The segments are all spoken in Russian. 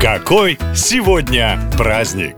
Какой сегодня праздник?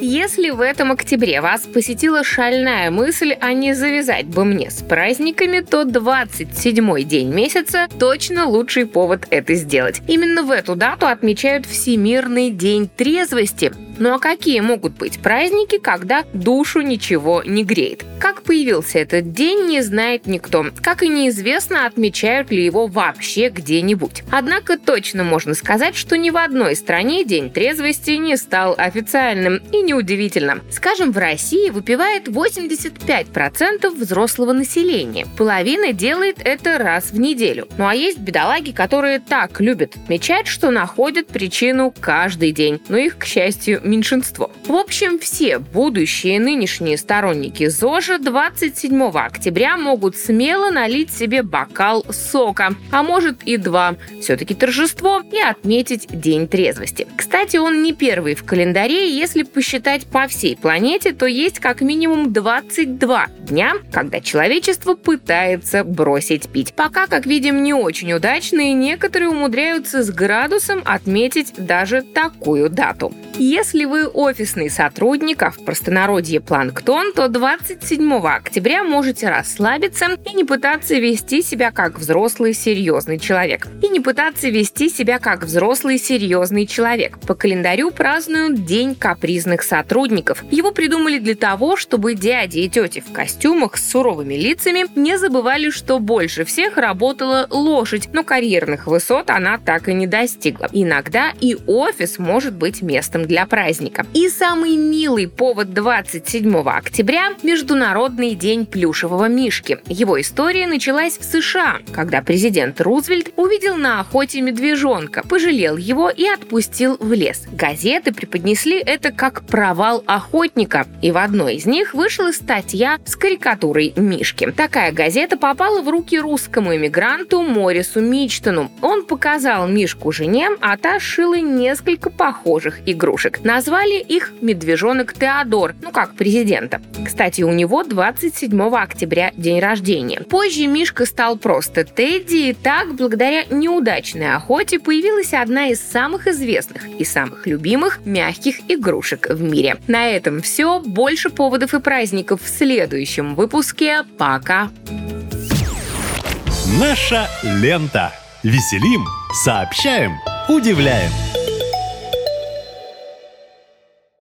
Если в этом октябре вас посетила шальная мысль, а не завязать бы мне с праздниками, то 27-й день месяца точно лучший повод это сделать. Именно в эту дату отмечают Всемирный день трезвости. Ну а какие могут быть праздники, когда душу ничего не греет? Как появился этот день, не знает никто. Как и неизвестно, отмечают ли его вообще где-нибудь. Однако точно можно сказать, что ни в одной стране День трезвости не стал официальным. И неудивительно. Скажем, в России выпивает 85% взрослого населения. Половина делает это раз в неделю. Ну а есть бедолаги, которые так любят отмечать, что находят причину каждый день. Но их, к счастью, меньшинство. В общем, все будущие и нынешние сторонники ЗОЖа 27 октября могут смело налить себе бокал сока, а может и два. Все-таки торжество и отметить День трезвости. Кстати, он не первый в календаре, если посчитать по всей планете, то есть как минимум 22 дня, когда человечество пытается бросить пить. Пока, как видим, не очень удачно, и некоторые умудряются с градусом отметить даже такую дату. Если вы офисный сотрудник, а в простонародье планктон, то 27 октября можете расслабиться и не пытаться вести себя как взрослый серьезный человек. И не пытаться вести себя как взрослый серьезный человек. По календарю празднуют День капризных сотрудников. Его придумали для того, чтобы дяди и тети в костюмах с суровыми лицами не забывали, что больше всех работала лошадь, но карьерных высот она так и не достигла. Иногда и офис может быть местом для праздника. И самый милый повод 27 октября – Международный день плюшевого мишки. Его история началась в США, когда президент Рузвельт увидел на охоте медвежонка, пожалел его и отпустил в лес. Газеты преподнесли это как провал охотника, и в одной из них вышла статья с карикатурой Мишки. Такая газета попала в руки русскому эмигранту Морису Мичтону. Он показал Мишку жене, а та шила несколько похожих игрушек игрушек. Назвали их «Медвежонок Теодор», ну как президента. Кстати, у него 27 октября день рождения. Позже Мишка стал просто Тедди, и так, благодаря неудачной охоте, появилась одна из самых известных и самых любимых мягких игрушек в мире. На этом все. Больше поводов и праздников в следующем выпуске. Пока! Наша лента. Веселим, сообщаем, удивляем.